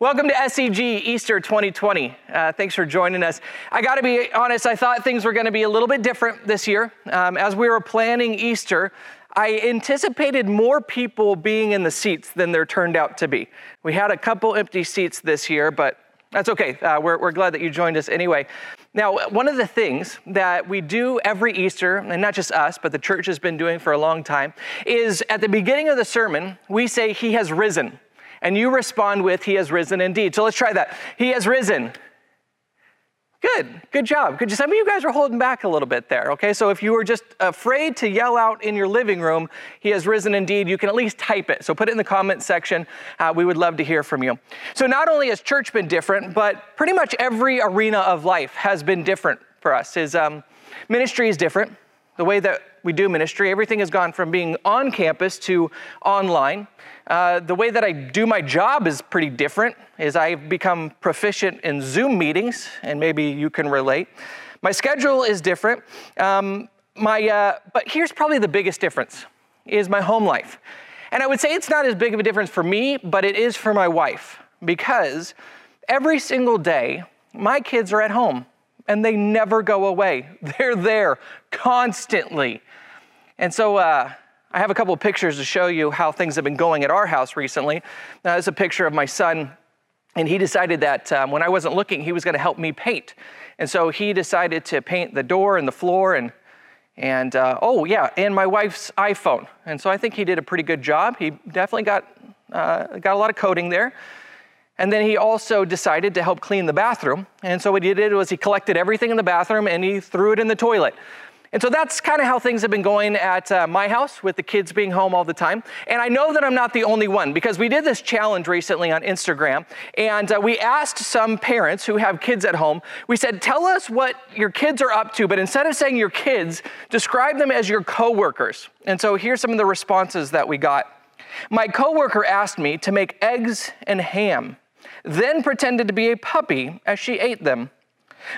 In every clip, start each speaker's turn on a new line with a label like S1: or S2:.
S1: Welcome to SEG Easter 2020. Uh, thanks for joining us. I got to be honest, I thought things were going to be a little bit different this year. Um, as we were planning Easter, I anticipated more people being in the seats than there turned out to be. We had a couple empty seats this year, but that's okay. Uh, we're, we're glad that you joined us anyway. Now, one of the things that we do every Easter, and not just us, but the church has been doing for a long time, is at the beginning of the sermon, we say, He has risen and you respond with, He has risen indeed. So let's try that. He has risen. Good, good job. Good. Some of you guys are holding back a little bit there, okay? So if you were just afraid to yell out in your living room, He has risen indeed, you can at least type it. So put it in the comment section. Uh, we would love to hear from you. So not only has church been different, but pretty much every arena of life has been different for us. His um, ministry is different. The way that we do ministry, everything has gone from being on campus to online. Uh, the way that I do my job is pretty different, is I've become proficient in Zoom meetings, and maybe you can relate. My schedule is different. Um, my, uh, but here's probably the biggest difference, is my home life. And I would say it's not as big of a difference for me, but it is for my wife, because every single day, my kids are at home and they never go away. They're there constantly. And so uh, I have a couple of pictures to show you how things have been going at our house recently. Now, this is a picture of my son, and he decided that um, when I wasn't looking, he was going to help me paint. And so he decided to paint the door and the floor and and uh, oh yeah, and my wife's iPhone. And so I think he did a pretty good job. He definitely got uh, got a lot of coating there. And then he also decided to help clean the bathroom. And so what he did was he collected everything in the bathroom and he threw it in the toilet. And so that's kind of how things have been going at uh, my house with the kids being home all the time. And I know that I'm not the only one because we did this challenge recently on Instagram and uh, we asked some parents who have kids at home, we said, tell us what your kids are up to, but instead of saying your kids, describe them as your coworkers. And so here's some of the responses that we got. My coworker asked me to make eggs and ham, then pretended to be a puppy as she ate them.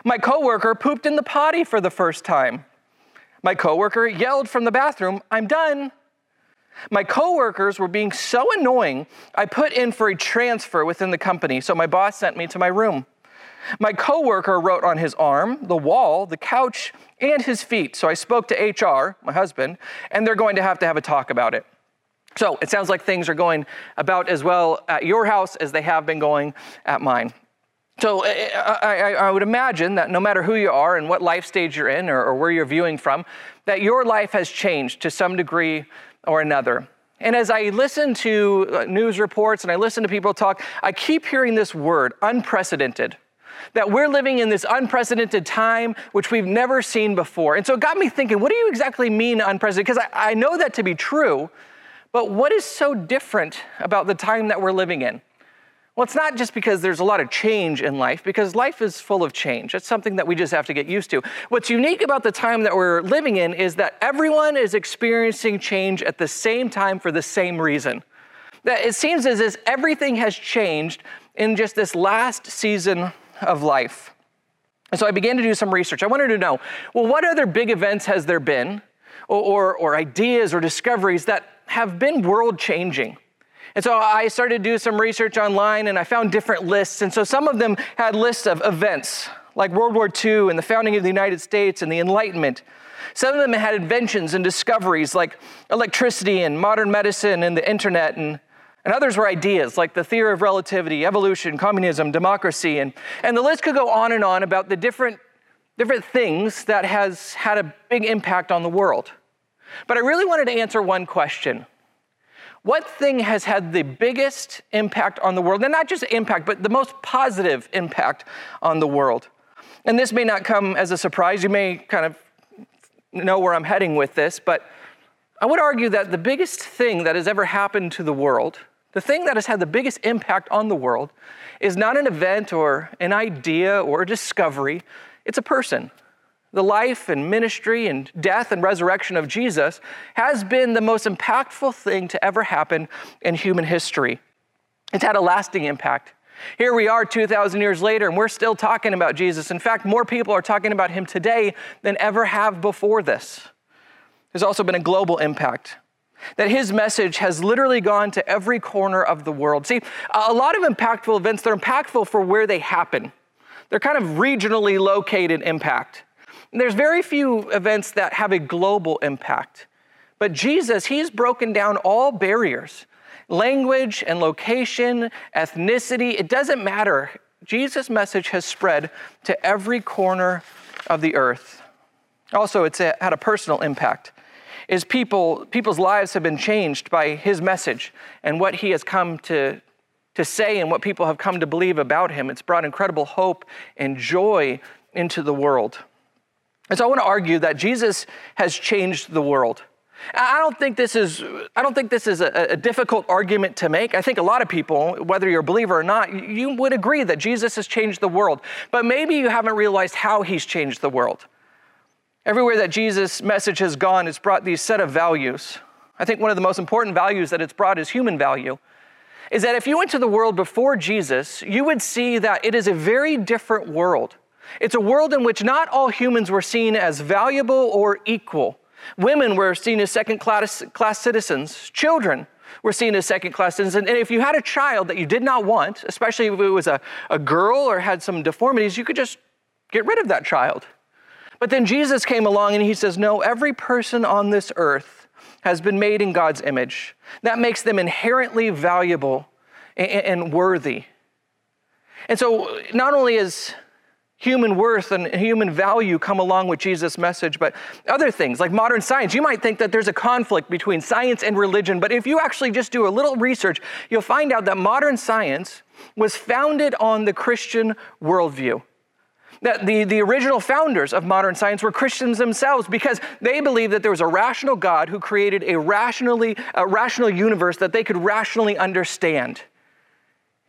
S1: My coworker pooped in the potty for the first time. My coworker yelled from the bathroom, I'm done. My coworkers were being so annoying, I put in for a transfer within the company, so my boss sent me to my room. My coworker wrote on his arm, the wall, the couch, and his feet. So I spoke to HR, my husband, and they're going to have to have a talk about it. So it sounds like things are going about as well at your house as they have been going at mine. So I, I, I, would imagine that no matter who you are and what life stage you're in or, or where you're viewing from, that your life has changed to some degree or another. And as I listen to uh, news reports and I listen to people talk, I keep hearing this word, unprecedented. That we're living in this unprecedented time which we've never seen before. And so it got me thinking, what do you exactly mean unprecedented? Because I, I know that to be true, but what is so different about the time that we're living in? Well, it's not just because there's a lot of change in life, because life is full of change. It's something that we just have to get used to. What's unique about the time that we're living in is that everyone is experiencing change at the same time for the same reason. That it seems as if everything has changed in just this last season of life. And so I began to do some research. I wanted to know well, what other big events has there been, or, or, or ideas or discoveries that have been world changing? And so I started to do some research online and I found different lists. And so some of them had lists of events like World War II and the founding of the United States and the Enlightenment. Some of them had inventions and discoveries like electricity and modern medicine and the internet. And, and others were ideas like the theory of relativity, evolution, communism, democracy. And, and the list could go on and on about the different, different things that has had a big impact on the world. But I really wanted to answer one question what thing has had the biggest impact on the world? And not just impact, but the most positive impact on the world. And this may not come as a surprise. You may kind of know where I'm heading with this, but I would argue that the biggest thing that has ever happened to the world, the thing that has had the biggest impact on the world, is not an event or an idea or a discovery, it's a person the life and ministry and death and resurrection of Jesus has been the most impactful thing to ever happen in human history. It's had a lasting impact. Here we are 2,000 years later, and we're still talking about Jesus. In fact, more people are talking about him today than ever have before this. There's also been a global impact. that his message has literally gone to every corner of the world. See, a lot of impactful events, they're impactful for where they happen. They're kind of regionally located impact. There's very few events that have a global impact. But Jesus, he's broken down all barriers language and location, ethnicity, it doesn't matter. Jesus' message has spread to every corner of the earth. Also, it's had a personal impact is people, people's lives have been changed by his message and what he has come to, to say and what people have come to believe about him. It's brought incredible hope and joy into the world. And so I want to argue that Jesus has changed the world. I don't think this is, I don't think this is a, a, difficult argument to make. I think a lot of people, whether you're a believer or not, you would agree that Jesus has changed the world. But maybe you haven't realized how he's changed the world. Everywhere that Jesus' message has gone, it's brought these set of values. I think one of the most important values that it's brought is human value. Is that if you went to the world before Jesus, you would see that it is a very different world. It's a world in which not all humans were seen as valuable or equal. Women were seen as second class, class citizens. Children were seen as second class citizens. And if you had a child that you did not want, especially if it was a, a girl or had some deformities, you could just get rid of that child. But then Jesus came along and he says, No, every person on this earth has been made in God's image. That makes them inherently valuable and worthy. And so, not only is human worth and human value come along with Jesus' message, but other things like modern science. You might think that there's a conflict between science and religion, but if you actually just do a little research, you'll find out that modern science was founded on the Christian worldview that the, the original founders of modern science were Christians themselves because they believed that there was a rational God who created a rationally a rational universe that they could rationally understand.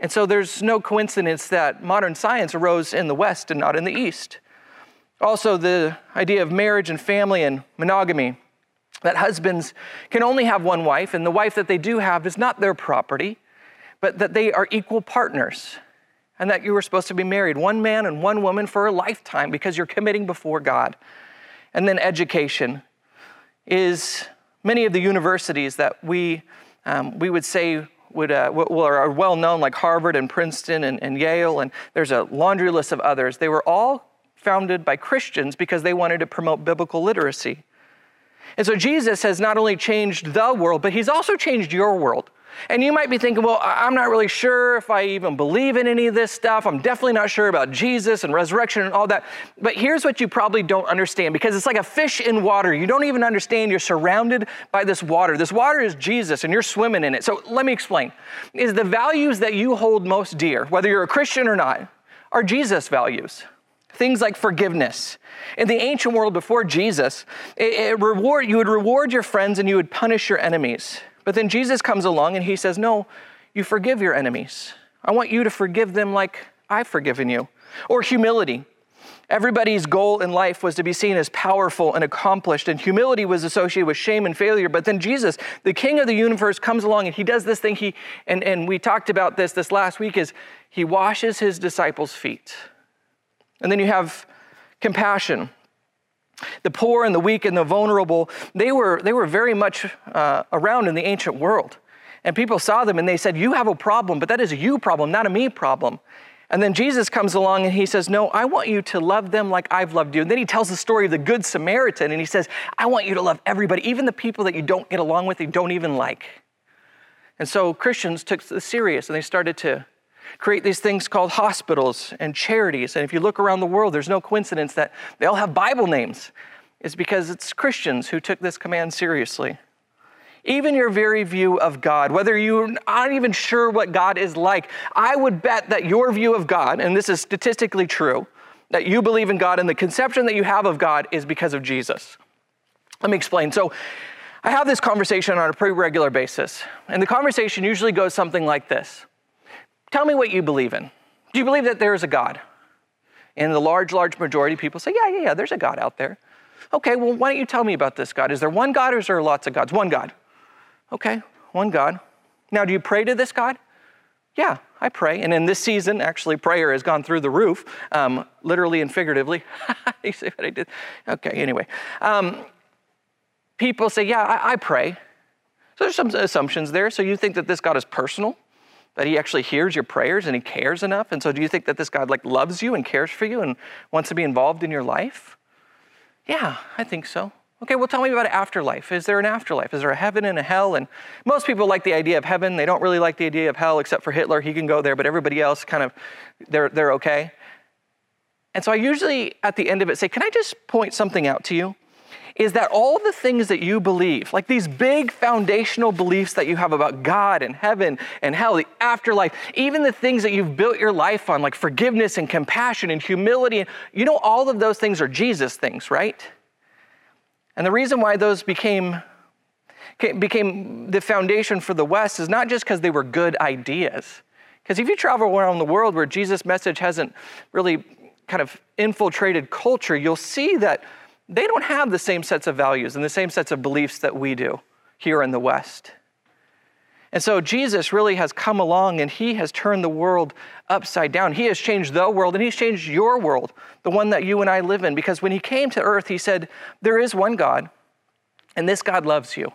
S1: And so there's no coincidence that modern science arose in the West and not in the East. Also, the idea of marriage and family and monogamy that husbands can only have one wife, and the wife that they do have is not their property, but that they are equal partners and that you were supposed to be married, one man and one woman for a lifetime because you're committing before God. And then education is many of the universities that we, um, we would say would, uh, are well known, like Harvard and Princeton and, and Yale, and there's a laundry list of others. They were all founded by Christians because they wanted to promote biblical literacy. And so Jesus has not only changed the world, but he's also changed your world. And you might be thinking, well, I'm not really sure if I even believe in any of this stuff. I'm definitely not sure about Jesus and resurrection and all that. But here's what you probably don't understand because it's like a fish in water. You don't even understand you're surrounded by this water. This water is Jesus and you're swimming in it. So let me explain. Is the values that you hold most dear, whether you're a Christian or not, are Jesus values. Things like forgiveness. In the ancient world before Jesus, it, it reward, you would reward your friends and you would punish your enemies. But then Jesus comes along and he says, No, you forgive your enemies. I want you to forgive them like I've forgiven you. Or humility. Everybody's goal in life was to be seen as powerful and accomplished, and humility was associated with shame and failure. But then Jesus, the King of the universe, comes along and he does this thing. He and, and we talked about this this last week is he washes his disciples' feet. And then you have compassion. The poor and the weak and the vulnerable, they were, they were very much uh, around in the ancient world. And people saw them and they said, You have a problem, but that is a you problem, not a me problem. And then Jesus comes along and he says, No, I want you to love them like I've loved you. And then he tells the story of the Good Samaritan and he says, I want you to love everybody, even the people that you don't get along with, you don't even like. And so Christians took this serious and they started to create these things called hospitals and charities. And if you look around the world, there's no coincidence that they all have Bible names. It's because it's Christians who took this command seriously. Even your very view of God, whether you're not even sure what God is like, I would bet that your view of God, and this is statistically true, that you believe in God and the conception that you have of God is because of Jesus. Let me explain. So, I have this conversation on a pretty regular basis, and the conversation usually goes something like this Tell me what you believe in. Do you believe that there is a God? And the large, large majority of people say, Yeah, yeah, yeah, there's a God out there. Okay, well, why don't you tell me about this God? Is there one God or is there lots of gods? One God. Okay, one God. Now, do you pray to this God? Yeah, I pray. And in this season, actually, prayer has gone through the roof, um, literally and figuratively. you see what I did? Okay, anyway. Um, people say, Yeah, I, I pray. So there's some assumptions there. So you think that this God is personal, that he actually hears your prayers and he cares enough. And so do you think that this God like loves you and cares for you and wants to be involved in your life? Yeah, I think so. Okay, well, tell me about afterlife. Is there an afterlife? Is there a heaven and a hell? And most people like the idea of heaven. They don't really like the idea of hell, except for Hitler. He can go there, but everybody else kind of, they're, they're okay. And so I usually, at the end of it, say, Can I just point something out to you? Is that all the things that you believe, like these big foundational beliefs that you have about God and heaven and hell, the afterlife, even the things that you've built your life on, like forgiveness and compassion and humility, you know, all of those things are Jesus things, right? And the reason why those became, became the foundation for the West is not just because they were good ideas. Because if you travel around the world where Jesus' message hasn't really kind of infiltrated culture, you'll see that they don't have the same sets of values and the same sets of beliefs that we do here in the West. And so Jesus really has come along and he has turned the world upside down. He has changed the world and he's changed your world, the one that you and I live in. Because when he came to earth, he said, There is one God, and this God loves you.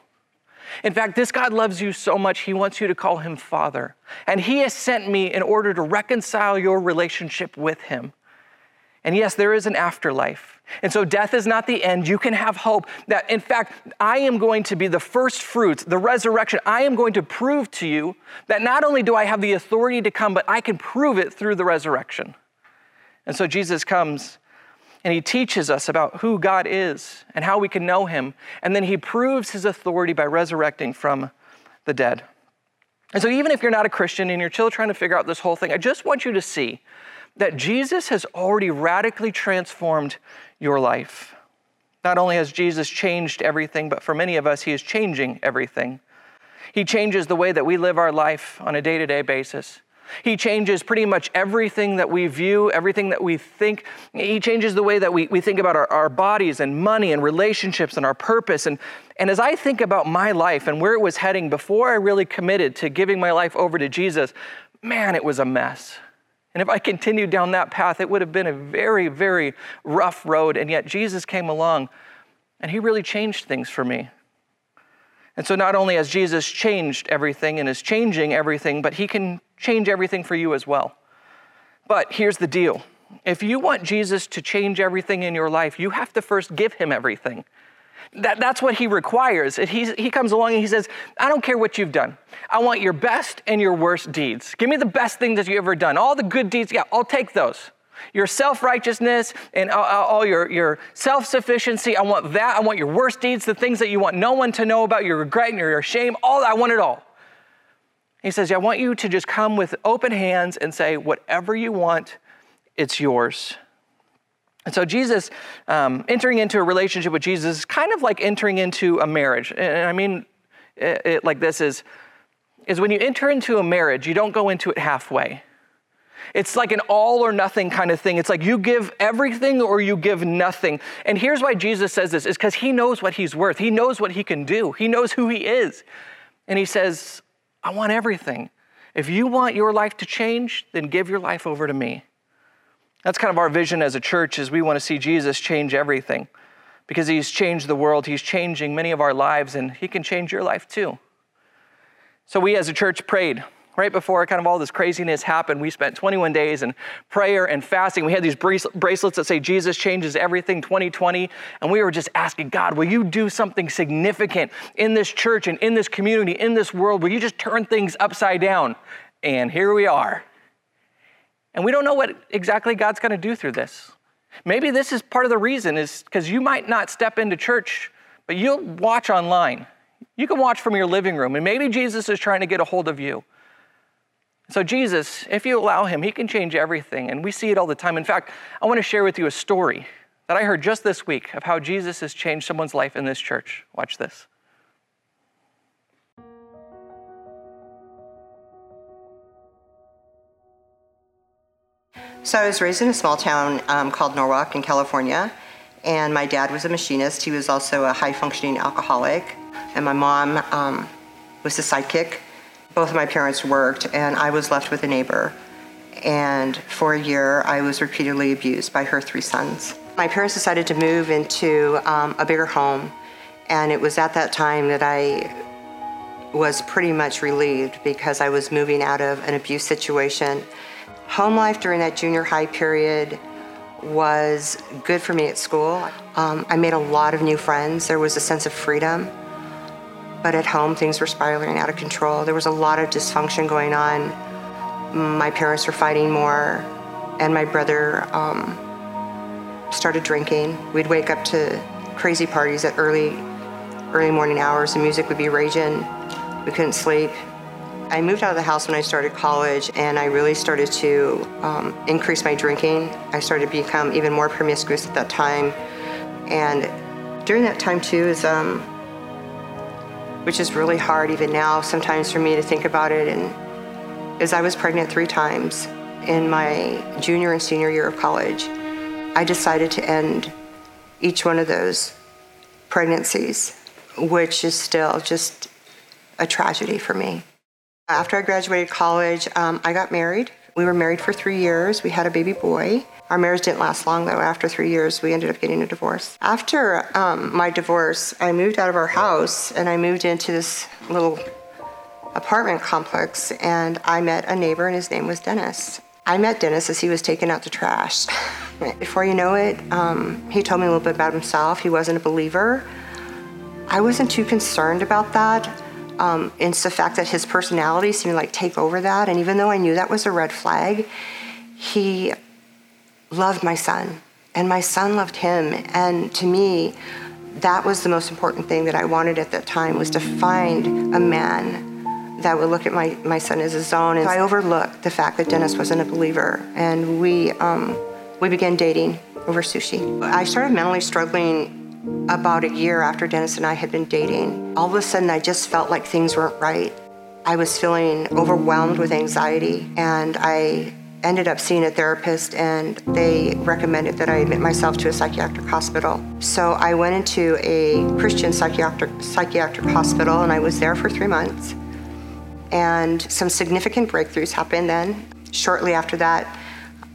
S1: In fact, this God loves you so much, he wants you to call him Father. And he has sent me in order to reconcile your relationship with him. And yes, there is an afterlife. And so death is not the end. You can have hope that, in fact, I am going to be the first fruits, the resurrection. I am going to prove to you that not only do I have the authority to come, but I can prove it through the resurrection. And so Jesus comes and he teaches us about who God is and how we can know him. And then he proves his authority by resurrecting from the dead. And so, even if you're not a Christian and you're still trying to figure out this whole thing, I just want you to see that Jesus has already radically transformed your life. Not only has Jesus changed everything, but for many of us, He is changing everything. He changes the way that we live our life on a day to day basis. He changes pretty much everything that we view, everything that we think. He changes the way that we, we think about our, our bodies and money and relationships and our purpose. And, and as I think about my life and where it was heading before I really committed to giving my life over to Jesus, man, it was a mess. And if I continued down that path, it would have been a very, very rough road. And yet Jesus came along and he really changed things for me. And so not only has Jesus changed everything and is changing everything, but he can change everything for you as well. But here's the deal if you want Jesus to change everything in your life, you have to first give him everything. That, that's what he requires. He, he comes along and he says, I don't care what you've done. I want your best and your worst deeds. Give me the best thing that you've ever done. All the good deeds, yeah, I'll take those. Your self righteousness and all, all your, your self sufficiency, I want that. I want your worst deeds, the things that you want no one to know about, your regret and your shame, all I want it all. He says, yeah, I want you to just come with open hands and say, whatever you want, it's yours. And so, Jesus, um, entering into a relationship with Jesus is kind of like entering into a marriage. And I mean it, it like this is, is when you enter into a marriage, you don't go into it halfway. It's like an all or nothing kind of thing. It's like you give everything or you give nothing. And here's why Jesus says this is because he knows what he's worth. He knows what he can do. He knows who he is. And he says, I want everything. If you want your life to change, then give your life over to me. That's kind of our vision as a church is we want to see Jesus change everything. Because he's changed the world, he's changing many of our lives and he can change your life too. So we as a church prayed right before kind of all this craziness happened, we spent 21 days in prayer and fasting. We had these bracelets that say Jesus changes everything 2020. And we were just asking God, will you do something significant in this church and in this community, in this world? Will you just turn things upside down? And here we are. And we don't know what exactly God's going to do through this. Maybe this is part of the reason is because you might not step into church, but you'll watch online. You can watch from your living room, and maybe Jesus is trying to get a hold of you. So, Jesus, if you allow him, he can change everything, and we see it all the time. In fact, I want to share with you a story that I heard just this week of how Jesus has changed someone's life in this church. Watch this.
S2: So I was raised in a small town um, called Norwalk in California, and my dad was a machinist. He was also a high functioning alcoholic, and my mom um, was a sidekick. Both of my parents worked, and I was left with a neighbor. And for a year, I was repeatedly abused by her three sons. My parents decided to move into um, a bigger home, and it was at that time that I was pretty much relieved because I was moving out of an abuse situation. Home life during that junior high period was good for me at school. Um, I made a lot of new friends. There was a sense of freedom. But at home, things were spiraling out of control. There was a lot of dysfunction going on. My parents were fighting more, and my brother um, started drinking. We'd wake up to crazy parties at early, early morning hours. The music would be raging. We couldn't sleep. I moved out of the house when I started college, and I really started to um, increase my drinking. I started to become even more promiscuous at that time, and during that time too is, um, which is really hard even now sometimes for me to think about it, and is I was pregnant three times in my junior and senior year of college. I decided to end each one of those pregnancies, which is still just a tragedy for me. After I graduated college, um, I got married. We were married for three years. We had a baby boy. Our marriage didn't last long, though. After three years, we ended up getting a divorce. After um, my divorce, I moved out of our house and I moved into this little apartment complex, and I met a neighbor, and his name was Dennis. I met Dennis as he was taking out the trash. Before you know it, um, he told me a little bit about himself. He wasn't a believer. I wasn't too concerned about that. Um, it's the fact that his personality seemed to like take over that. And even though I knew that was a red flag, he loved my son, and my son loved him. And to me, that was the most important thing that I wanted at that time was to find a man that would look at my, my son as his own. And I overlooked the fact that Dennis wasn't a believer, and we um, we began dating over sushi. I started mentally struggling about a year after Dennis and I had been dating, all of a sudden I just felt like things weren't right. I was feeling overwhelmed with anxiety, and I ended up seeing a therapist, and they recommended that I admit myself to a psychiatric hospital. So I went into a Christian psychiatric, psychiatric hospital, and I was there for three months. And some significant breakthroughs happened then. Shortly after that,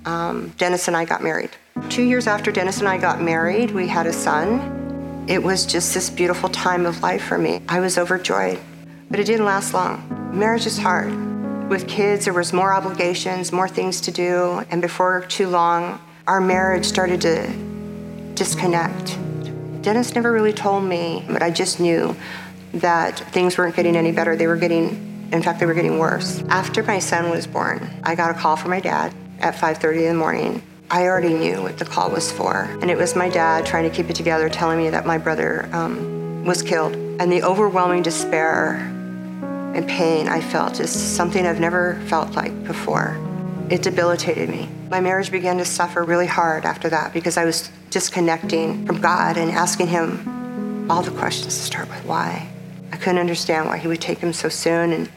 S2: um, Dennis and I got married. Two years after Dennis and I got married, we had a son. It was just this beautiful time of life for me. I was overjoyed, but it didn't last long. Marriage is hard. With kids, there was more obligations, more things to do, and before too long, our marriage started to disconnect. Dennis never really told me, but I just knew that things weren't getting any better. They were getting, in fact, they were getting worse. After my son was born, I got a call from my dad at 5:30 in the morning I already knew what the call was for. And it was my dad trying to keep it together, telling me that my brother um, was killed. And the overwhelming despair and pain I felt is something I've never felt like before. It debilitated me. My marriage began to suffer really hard after that because I was disconnecting from God and asking Him all the questions to start with why. I couldn't understand why He would take him so soon, and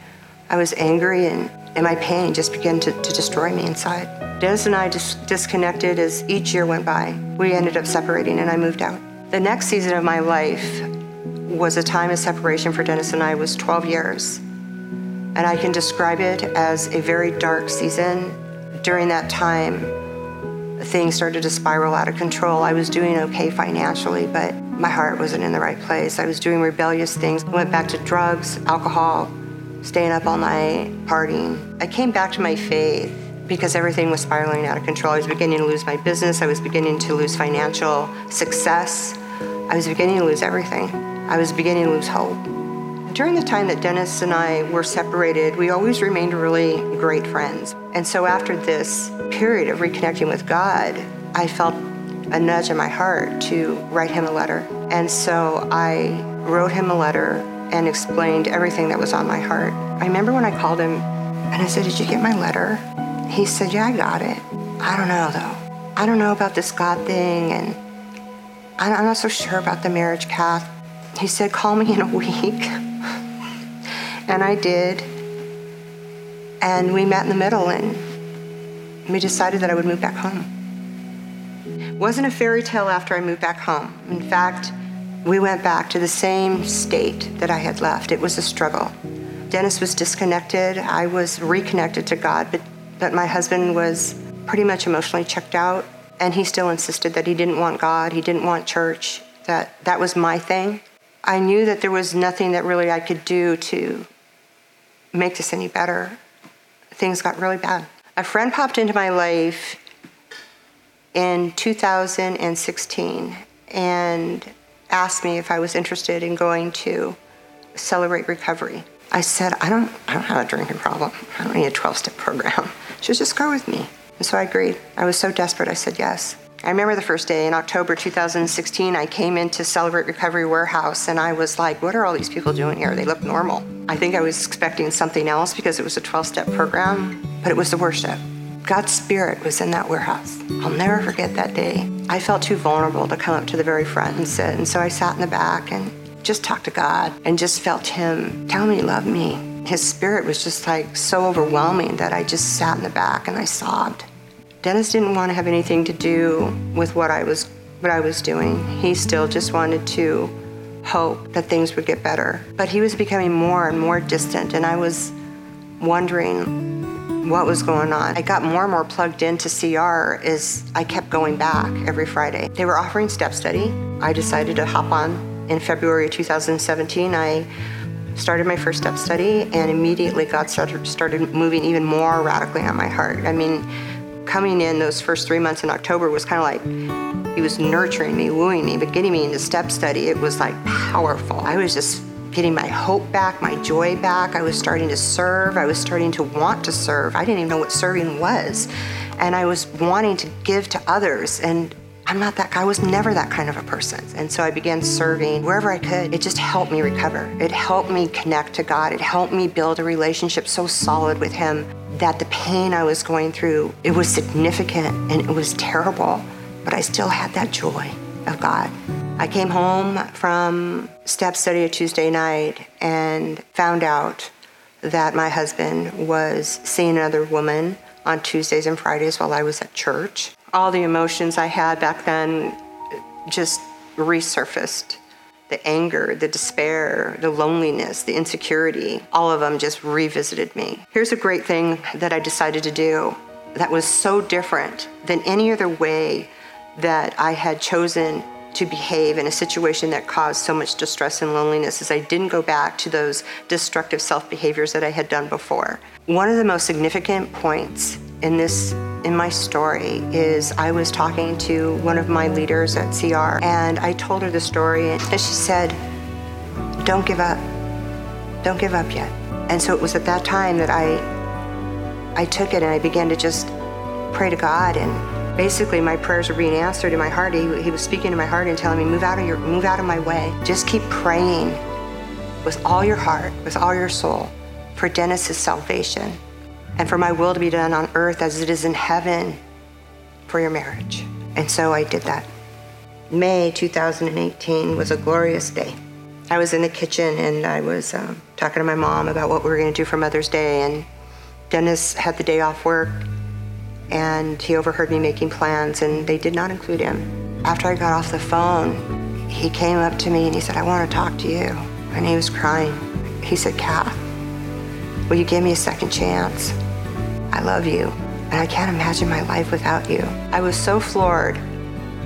S2: I was angry and and my pain just began to, to destroy me inside. Dennis and I just disconnected as each year went by. We ended up separating and I moved out. The next season of my life was a time of separation for Dennis and I was 12 years. And I can describe it as a very dark season. During that time, things started to spiral out of control. I was doing okay financially, but my heart wasn't in the right place. I was doing rebellious things. I went back to drugs, alcohol, staying up all night, partying. I came back to my faith because everything was spiraling out of control. I was beginning to lose my business, I was beginning to lose financial success, I was beginning to lose everything. I was beginning to lose hope. During the time that Dennis and I were separated, we always remained really great friends. And so after this period of reconnecting with God, I felt a nudge in my heart to write him a letter. And so I wrote him a letter and explained everything that was on my heart. I remember when I called him and I said, Did you get my letter? He said, Yeah, I got it. I don't know though. I don't know about this God thing and I'm not so sure about the marriage path. He said, Call me in a week. and I did. And we met in the middle and we decided that I would move back home. It wasn't a fairy tale after I moved back home. In fact, we went back to the same state that I had left. It was a struggle. Dennis was disconnected. I was reconnected to God, but, but my husband was pretty much emotionally checked out. And he still insisted that he didn't want God, he didn't want church, that that was my thing. I knew that there was nothing that really I could do to make this any better. Things got really bad. A friend popped into my life in 2016 and asked me if I was interested in going to Celebrate Recovery. I said, I don't, I don't have a drinking problem. I don't need a 12 step program. She said, just go with me. And so I agreed. I was so desperate, I said yes. I remember the first day in October 2016, I came into Celebrate Recovery Warehouse and I was like, what are all these people doing here? They look normal. I think I was expecting something else because it was a 12 step program, but it was the worship. God's Spirit was in that warehouse. I'll never forget that day. I felt too vulnerable to come up to the very front and sit, and so I sat in the back and just talked to God and just felt Him tell me He loved me. His Spirit was just like so overwhelming that I just sat in the back and I sobbed. Dennis didn't want to have anything to do with what I was what I was doing. He still just wanted to hope that things would get better. But he was becoming more and more distant and I was wondering what was going on. I got more and more plugged into CR as I kept going back every Friday. They were offering step study. I decided to hop on in February 2017. I started my first step study and immediately God started, started moving even more radically on my heart. I mean, coming in those first three months in October was kind of like he was nurturing me, wooing me, but getting me into step study, it was like powerful. I was just getting my hope back, my joy back. I was starting to serve. I was starting to want to serve. I didn't even know what serving was. And I was wanting to give to others. And I'm not that guy. I was never that kind of a person. And so I began serving wherever I could. It just helped me recover. It helped me connect to God. It helped me build a relationship so solid with Him that the pain I was going through, it was significant and it was terrible, but I still had that joy of God. I came home from step study a Tuesday night and found out that my husband was seeing another woman on Tuesdays and Fridays while I was at church. All the emotions I had back then just resurfaced the anger, the despair, the loneliness, the insecurity, all of them just revisited me. Here's a great thing that I decided to do that was so different than any other way that I had chosen to behave in a situation that caused so much distress and loneliness is I didn't go back to those destructive self behaviors that I had done before. One of the most significant points in this in my story is I was talking to one of my leaders at CR and I told her the story and she said, "Don't give up. Don't give up yet." And so it was at that time that I I took it and I began to just pray to God and basically my prayers were being answered in my heart. He, he was speaking to my heart and telling me, "Move out of your move out of my way. Just keep praying with all your heart, with all your soul for Dennis's salvation." And for my will to be done on earth as it is in heaven for your marriage. And so I did that. May 2018 was a glorious day. I was in the kitchen and I was um, talking to my mom about what we were going to do for Mother's Day. And Dennis had the day off work and he overheard me making plans, and they did not include him. After I got off the phone, he came up to me and he said, I want to talk to you. And he was crying. He said, Kath, will you give me a second chance? I love you, and I can't imagine my life without you. I was so floored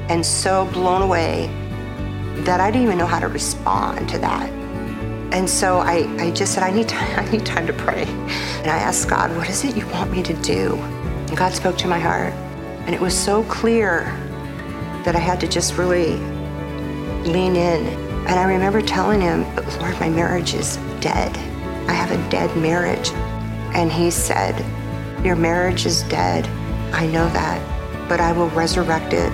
S2: and so blown away that I didn't even know how to respond to that. And so I, I just said, I need, time, I need time to pray. And I asked God, what is it you want me to do? And God spoke to my heart. And it was so clear that I had to just really lean in. And I remember telling him, but Lord, my marriage is dead. I have a dead marriage. And he said, your marriage is dead. I know that. But I will resurrect it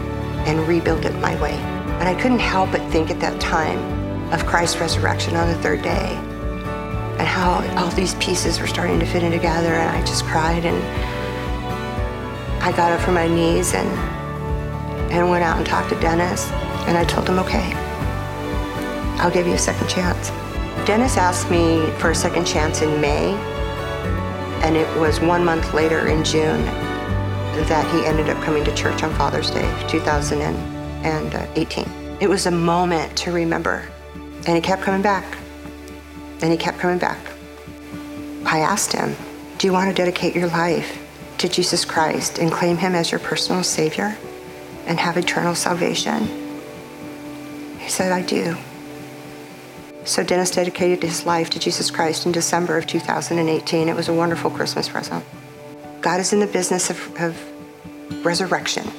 S2: and rebuild it my way. And I couldn't help but think at that time of Christ's resurrection on the third day and how all these pieces were starting to fit in together. And I just cried and I got up from my knees and, and went out and talked to Dennis. And I told him, okay, I'll give you a second chance. Dennis asked me for a second chance in May and it was one month later in June that he ended up coming to church on Father's Day, 2018. It was a moment to remember. And he kept coming back. And he kept coming back. I asked him, Do you want to dedicate your life to Jesus Christ and claim him as your personal Savior and have eternal salvation? He said, I do. So Dennis dedicated his life to Jesus Christ in December of 2018. It was a wonderful Christmas present. God is in the business of, of resurrection.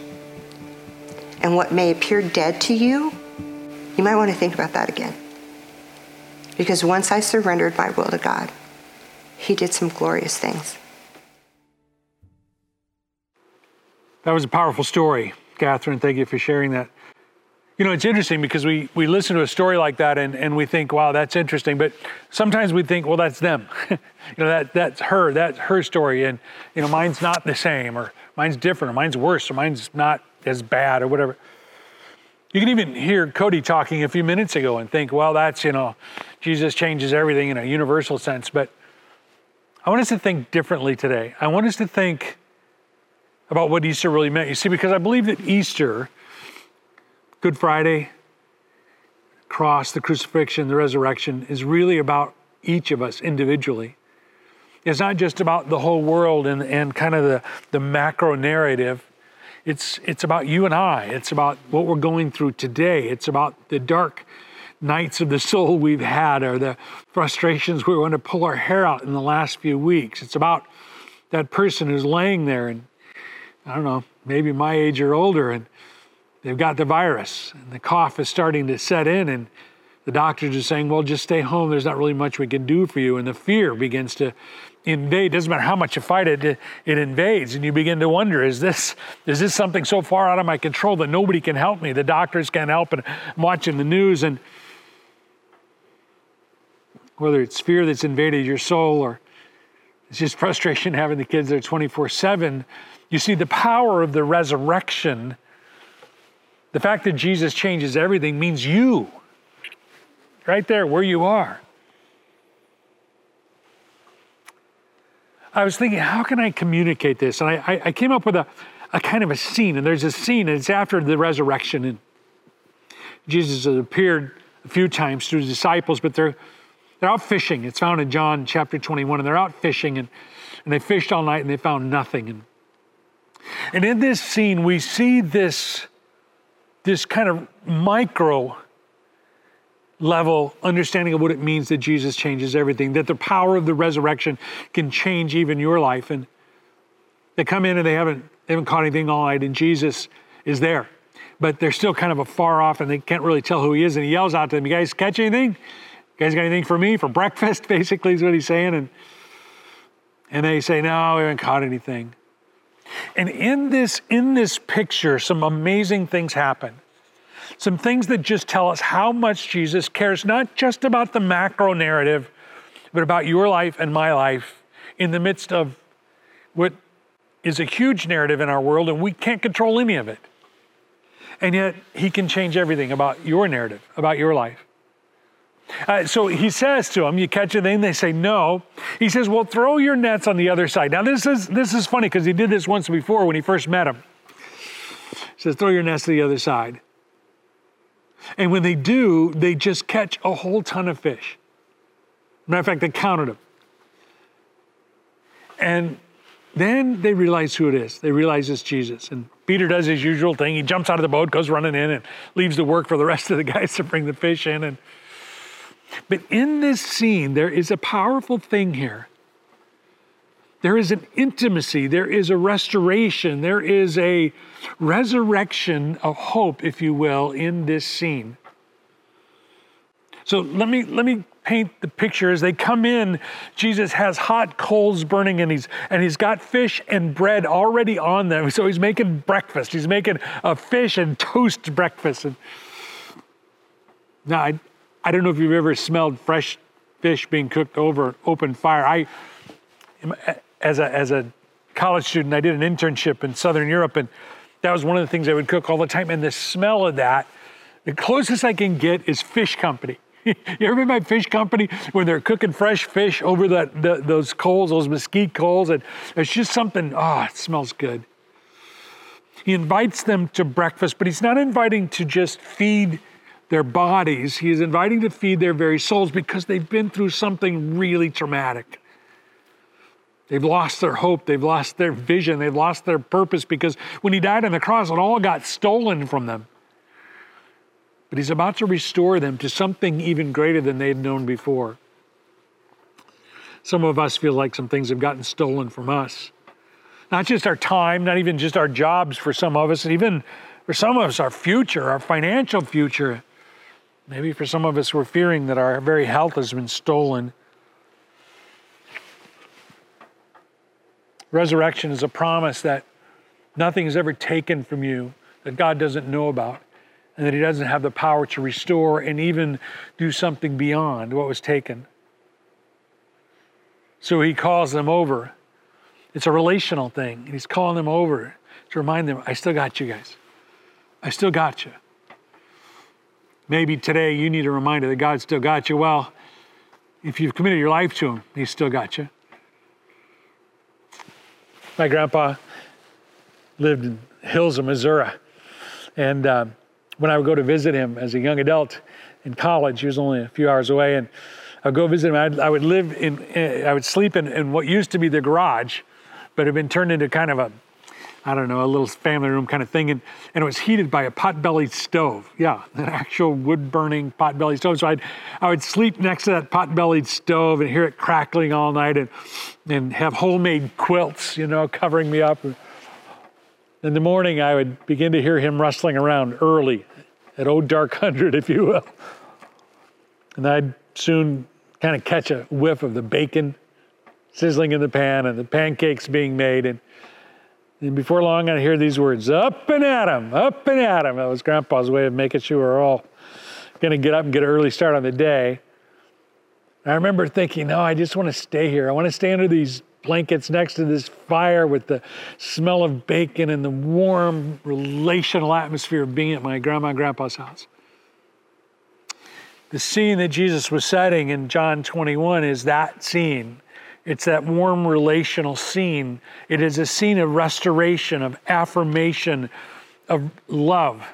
S2: And what may appear dead to you, you might want to think about that again. Because once I surrendered my will to God, He did some glorious things.
S1: That was a powerful story, Catherine. Thank you for sharing that. You know, it's interesting because we, we listen to a story like that and, and we think, wow, that's interesting. But sometimes we think, well, that's them. you know, that, that's her, that's her story. And, you know, mine's not the same or mine's different or mine's worse or mine's not as bad or whatever. You can even hear Cody talking a few minutes ago and think, well, that's, you know, Jesus changes everything in a universal sense. But I want us to think differently today. I want us to think about what Easter really meant. You see, because I believe that Easter, Good Friday, cross, the crucifixion, the resurrection, is really about each of us individually. It's not just about the whole world and, and kind of the, the macro narrative. It's, it's about you and I. It's about what we're going through today. It's about the dark nights of the soul we've had or the frustrations we want to pull our hair out in the last few weeks. It's about that person who's laying there and I don't know, maybe my age or older, and they've got the virus, and the cough is starting to set in, and the doctors are saying, well, just stay home. There's not really much we can do for you. And the fear begins to invade. Doesn't matter how much you fight it, it invades. And you begin to wonder, is this, is this something so far out of my control that nobody can help me? The doctors can't help. And I'm watching the news and whether it's fear that's invaded your soul or it's just frustration having the kids there 24 7, you see, the power of the resurrection, the fact that Jesus changes everything means you, right there where you are. I was thinking, how can I communicate this? And I, I came up with a, a kind of a scene, and there's a scene, and it's after the resurrection, and Jesus has appeared a few times to his disciples, but they're they're out fishing. It's found in John chapter 21, and they're out fishing, and, and they fished all night and they found nothing. And and in this scene, we see this, this kind of micro level understanding of what it means that Jesus changes everything, that the power of the resurrection can change even your life. And they come in and they haven't, they haven't caught anything all night, and Jesus is there. But they're still kind of a far off and they can't really tell who he is. And he yells out to them, You guys catch anything? You guys got anything for me for breakfast? Basically, is what he's saying. And, and they say, No, we haven't caught anything. And in this, in this picture, some amazing things happen. Some things that just tell us how much Jesus cares, not just about the macro narrative, but about your life and my life in the midst of what is a huge narrative in our world, and we can't control any of it. And yet, He can change everything about your narrative, about your life. Uh, so he says to them, "You catch a thing?" They say, "No." He says, "Well, throw your nets on the other side." Now this is this is funny because he did this once before when he first met him. He says, "Throw your nets to the other side." And when they do, they just catch a whole ton of fish. Matter of fact, they counted them. And then they realize who it is. They realize it's Jesus. And Peter does his usual thing. He jumps out of the boat, goes running in, and leaves the work for the rest of the guys to bring the fish in. And but in this scene, there is a powerful thing here. There is an intimacy, there is a restoration, there is a resurrection of hope, if you will, in this scene. So let me let me paint the picture as they come in. Jesus has hot coals burning, and he's and he's got fish and bread already on them. So he's making breakfast. He's making a fish and toast breakfast. And now I, I don't know if you've ever smelled fresh fish being cooked over open fire. I, as a, as a college student, I did an internship in Southern Europe, and that was one of the things I would cook all the time. And the smell of that, the closest I can get is fish company. you ever been by fish company when they're cooking fresh fish over the, the, those coals, those mesquite coals? And it's just something, oh, it smells good. He invites them to breakfast, but he's not inviting to just feed their bodies. He is inviting to feed their very souls because they've been through something really traumatic. They've lost their hope, they've lost their vision, they've lost their purpose because when he died on the cross, it all got stolen from them. but He's about to restore them to something even greater than they had known before. Some of us feel like some things have gotten stolen from us. Not just our time, not even just our jobs for some of us, and even for some of us, our future, our financial future. Maybe for some of us, we're fearing that our very health has been stolen. Resurrection is a promise that nothing is ever taken from you that God doesn't know about, and that He doesn't have the power to restore and even do something beyond what was taken. So He calls them over. It's a relational thing, and He's calling them over to remind them, I still got you guys. I still got you. Maybe today you need a reminder that God still got you. Well, if you've committed your life to Him, He's still got you. My grandpa lived in Hills of Missouri. And um, when I would go to visit him as a young adult in college, he was only a few hours away, and I'd go visit him. I'd, I would live in, I would sleep in, in what used to be the garage, but had been turned into kind of a I don't know, a little family room kind of thing. And, and it was heated by a pot-bellied stove. Yeah, an actual wood-burning pot-bellied stove. So I'd, I would sleep next to that pot-bellied stove and hear it crackling all night and, and have homemade quilts, you know, covering me up. In the morning, I would begin to hear him rustling around early at Old Dark Hundred, if you will. And I'd soon kind of catch a whiff of the bacon sizzling in the pan and the pancakes being made. And and before long, I hear these words up and at 'em, up and at 'em. That was Grandpa's way of making sure we're all going to get up and get an early start on the day. I remember thinking, no, I just want to stay here. I want to stay under these blankets next to this fire with the smell of bacon and the warm relational atmosphere of being at my grandma and grandpa's house. The scene that Jesus was setting in John 21 is that scene it's that warm relational scene. It is a scene of restoration, of affirmation, of love.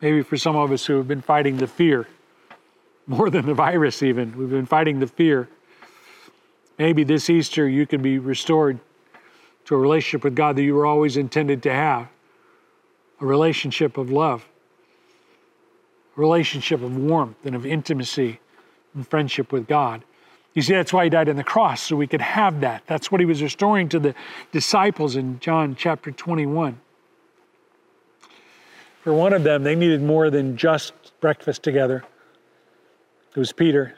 S1: Maybe for some of us who have been fighting the fear, more than the virus, even, we've been fighting the fear. Maybe this Easter you can be restored to a relationship with God that you were always intended to have a relationship of love relationship of warmth and of intimacy and friendship with God. You see, that's why he died on the cross, so we could have that. That's what he was restoring to the disciples in John chapter 21. For one of them, they needed more than just breakfast together. It was Peter.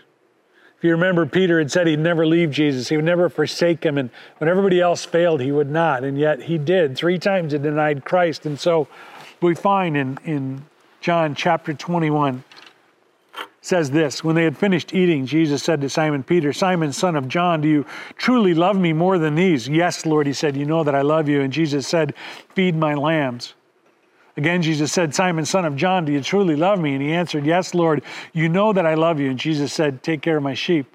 S1: If you remember, Peter had said he'd never leave Jesus, he would never forsake him, and when everybody else failed, he would not. And yet he did. Three times he denied Christ. And so we find in, in John chapter 21 says this When they had finished eating, Jesus said to Simon Peter, Simon, son of John, do you truly love me more than these? Yes, Lord, he said, You know that I love you. And Jesus said, Feed my lambs. Again, Jesus said, Simon, son of John, do you truly love me? And he answered, Yes, Lord, you know that I love you. And Jesus said, Take care of my sheep.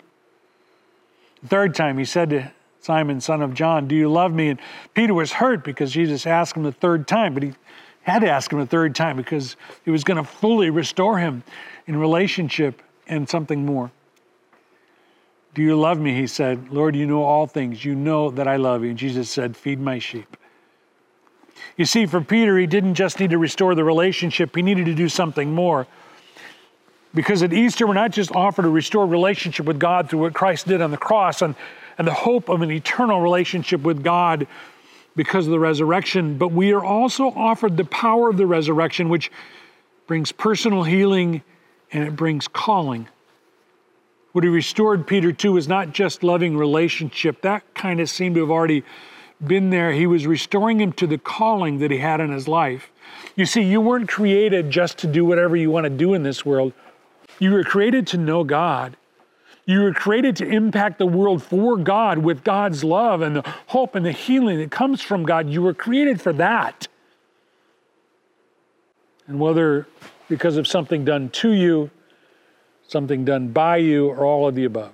S1: The third time, he said to Simon, son of John, Do you love me? And Peter was hurt because Jesus asked him the third time, but he had to ask him a third time because he was going to fully restore him in relationship and something more. Do you love me? He said. Lord, you know all things. You know that I love you. And Jesus said, Feed my sheep. You see, for Peter, he didn't just need to restore the relationship, he needed to do something more. Because at Easter, we're not just offered a restored relationship with God through what Christ did on the cross and, and the hope of an eternal relationship with God because of the resurrection, but we are also offered the power of the resurrection, which brings personal healing and it brings calling. What he restored Peter to was not just loving relationship, that kind of seemed to have already been there. He was restoring him to the calling that he had in his life. You see, you weren't created just to do whatever you want to do in this world. You were created to know God. You were created to impact the world for God with God's love and the hope and the healing that comes from God. You were created for that. And whether because of something done to you, something done by you, or all of the above,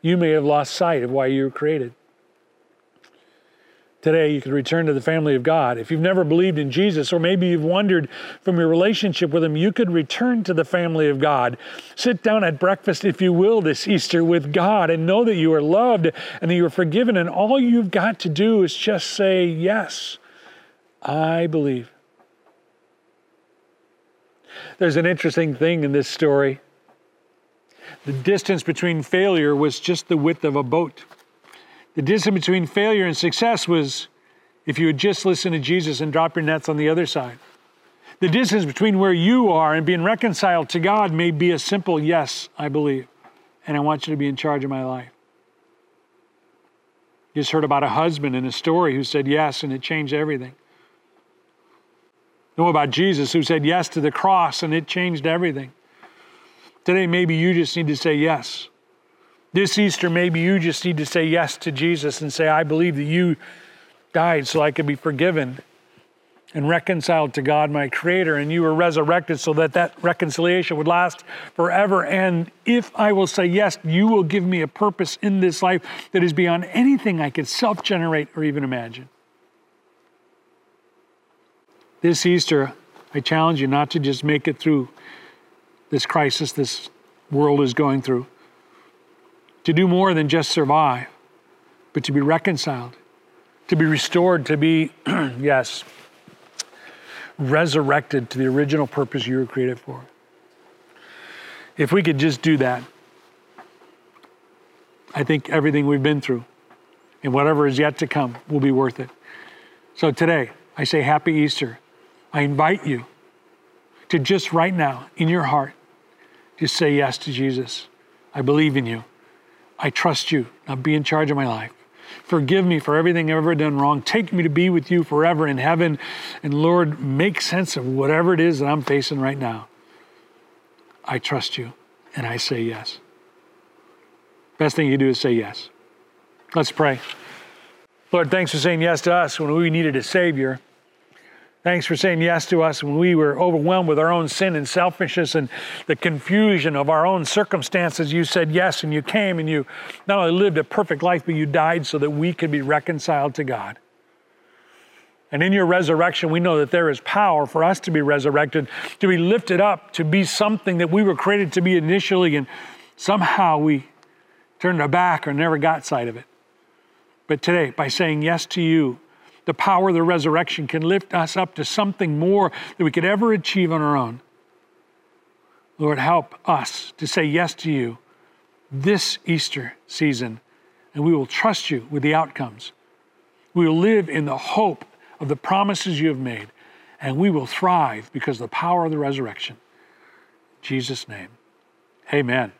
S1: you may have lost sight of why you were created today, you could return to the family of God. If you've never believed in Jesus, or maybe you've wandered from your relationship with Him, you could return to the family of God. Sit down at breakfast, if you will, this Easter with God and know that you are loved and that you are forgiven. And all you've got to do is just say yes I believe. There's an interesting thing in this story. The distance between failure was just the width of a boat. The distance between failure and success was if you would just listen to Jesus and drop your nets on the other side. The distance between where you are and being reconciled to God may be a simple yes, I believe, and I want you to be in charge of my life. You just heard about a husband in a story who said yes, and it changed everything. Know about Jesus who said yes to the cross, and it changed everything. Today, maybe you just need to say yes. This Easter, maybe you just need to say yes to Jesus and say, I believe that you died so I could be forgiven and reconciled to God, my Creator, and you were resurrected so that that reconciliation would last forever. And if I will say yes, you will give me a purpose in this life that is beyond anything I could self generate or even imagine. This Easter, I challenge you not to just make it through this crisis this world is going through, to do more than just survive, but to be reconciled, to be restored, to be, yes, resurrected to the original purpose you were created for. If we could just do that, I think everything we've been through and whatever is yet to come will be worth it. So today, I say Happy Easter. I invite you to just right now, in your heart, just say yes to Jesus. I believe in you. I trust you. Now be in charge of my life. Forgive me for everything I've ever done wrong. Take me to be with you forever in heaven. And Lord, make sense of whatever it is that I'm facing right now. I trust you and I say yes. Best thing you do is say yes. Let's pray. Lord, thanks for saying yes to us when we needed a Savior. Thanks for saying yes to us when we were overwhelmed with our own sin and selfishness and the confusion of our own circumstances. You said yes and you came and you not only lived a perfect life, but you died so that we could be reconciled to God. And in your resurrection, we know that there is power for us to be resurrected, to be lifted up, to be something that we were created to be initially, and somehow we turned our back or never got sight of it. But today, by saying yes to you, the power of the resurrection can lift us up to something more than we could ever achieve on our own. Lord, help us to say yes to you this Easter season, and we will trust you with the outcomes. We will live in the hope of the promises you have made, and we will thrive because of the power of the resurrection. In Jesus' name, amen.